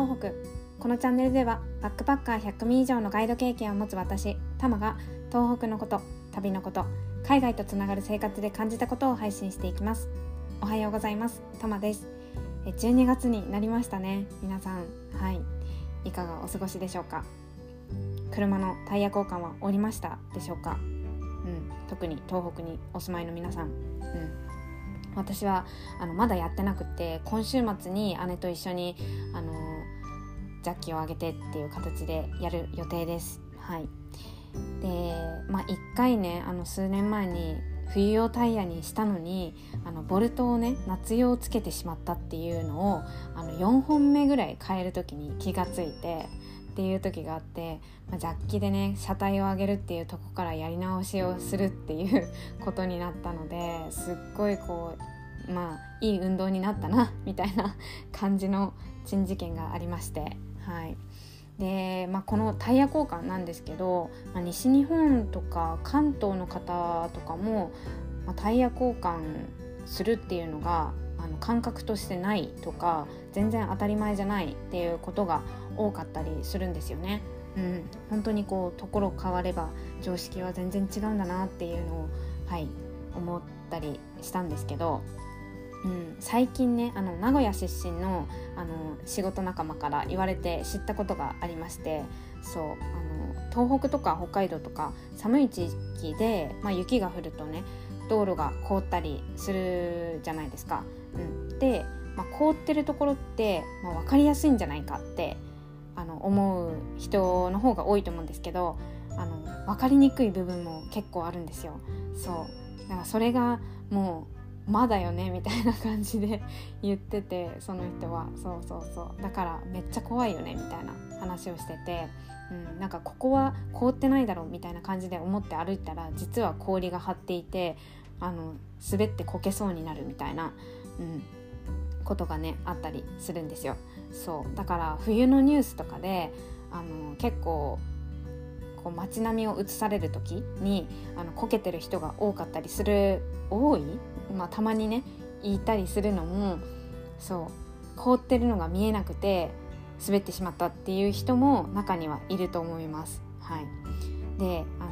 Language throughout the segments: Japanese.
東北。このチャンネルではバックパッカー100組以上のガイド経験を持つ私タマが東北のこと旅のこと海外とつながる生活で感じたことを配信していきます。おはようございます。タマです。12月になりましたね。皆さん。はい。いかがお過ごしでしょうか？車のタイヤ交換はおりましたでしょうか？うん。特に東北にお住まいの皆さん。うん。私はあのまだやってなくて今週末に姉と一緒にあのジャッキを上げてっていう形でやる予定です。はい、でまあ1回ねあの数年前に冬用タイヤにしたのにあのボルトをね夏用つけてしまったっていうのをあの4本目ぐらい変える時に気がついてっていう時があって、まあ、ジャッキでね車体を上げるっていうとこからやり直しをするっていうことになったのですっごいこうまあいい運動になったなみたいな感じの珍事件がありましてはいで、まあ、このタイヤ交換なんですけど、まあ、西日本とか関東の方とかも、まあ、タイヤ交換するっていうのがあの感覚としてないとか全然当たり前じゃないっていうことが多かったりするんですよね。うん、本当にこうところ変われば常識は全然違うんだなっていうのを、はい、思ったりしたんですけど、うん、最近ねあの名古屋出身のあの仕事仲間から言われて知ったことがありましてそうあの東北とか北海道とか寒い地域で、まあ、雪が降るとね道路が凍ったりするじゃないですか。うん、で、まあ、凍ってるところって、まあ、分かりやすいんじゃないかってあの思う人の方が多いと思うんですけどあの分かりにくい部分も結構あるんですよ。そうだからそれがもうまだよねみたいな感じで 言っててその人は。そうそうそう。だからめっちゃ怖いよねみたいな話をしてて、うん、なんかここは凍ってないだろうみたいな感じで思って歩いたら実は氷が張っていてあの滑ってこけそうになるみたいな、うん、ことがねあったりするんですよ。そう。だから冬のニュースとかであの結構こう街並みを映される時にあのこけてる人が多かったりする多い、まあ、たまにね言いたりするのもそう凍ってるのが見えなくて滑ってしまったっていう人も中にはいると思います。はい、であの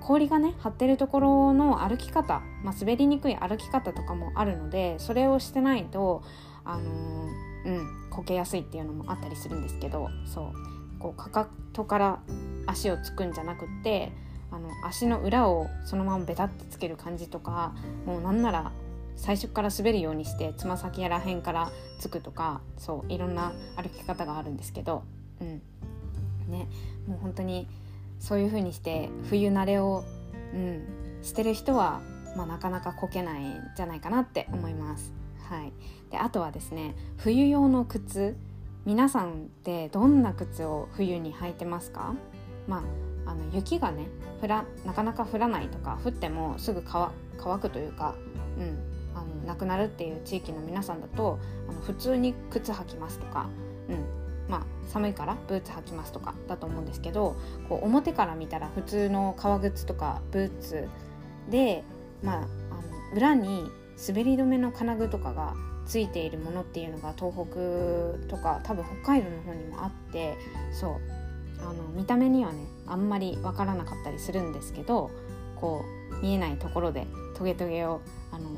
氷がね張ってるところの歩き方、まあ、滑りにくい歩き方とかもあるのでそれをしてないとあのー、うんこけやすいっていうのもあったりするんですけどそう。こうかかとから足をつくんじゃなくってあの足の裏をそのままベタってつける感じとかもうなんなら最初から滑るようにしてつま先やらへんからつくとかそういろんな歩き方があるんですけど、うんね、もう本当にそういう風にして冬慣れを、うん、してる人は、まあ、なかなかこけないんじゃないかなって思います。はい、であとはですね冬用の靴皆さんってどんな靴を冬に履いてますか、まあ、あの雪がね降らなかなか降らないとか降ってもすぐ乾くというか、うん、あのなくなるっていう地域の皆さんだとあの普通に靴履きますとか、うんまあ、寒いからブーツ履きますとかだと思うんですけどこう表から見たら普通の革靴とかブーツで、まあ、あの裏に滑り止めの金具とかがついているものっていうのが東北とか多分北海道の方にもあってそうあの見た目にはねあんまり分からなかったりするんですけどこう見えないところでトゲトゲをあの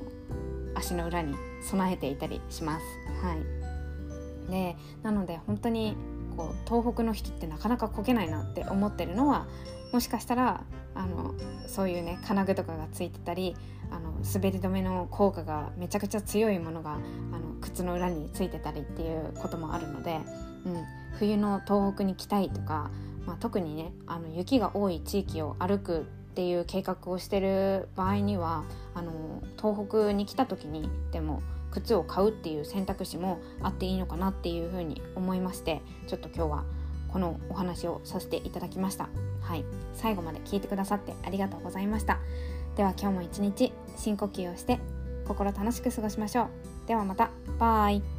足の裏に備えていたりします。はい、でなので本当にこう東北の人ってなかなかこけないなって思ってるのはもしかしたらあのそういうね金具とかがついてたりあの滑り止めの効果がめちゃくちゃ強いものがあの靴の裏についてたりっていうこともあるので、うん、冬の東北に来たいとか、まあ、特にねあの雪が多い地域を歩くっていう計画をしてる場合にはあの東北に来た時にでも靴を買うっていう選択肢もあっていいのかなっていうふうに思いましてちょっと今日はこのお話をさせていただきました。はい。最後まで聞いてくださってありがとうございました。では今日も一日深呼吸をして心楽しく過ごしましょう。ではまた。バイ。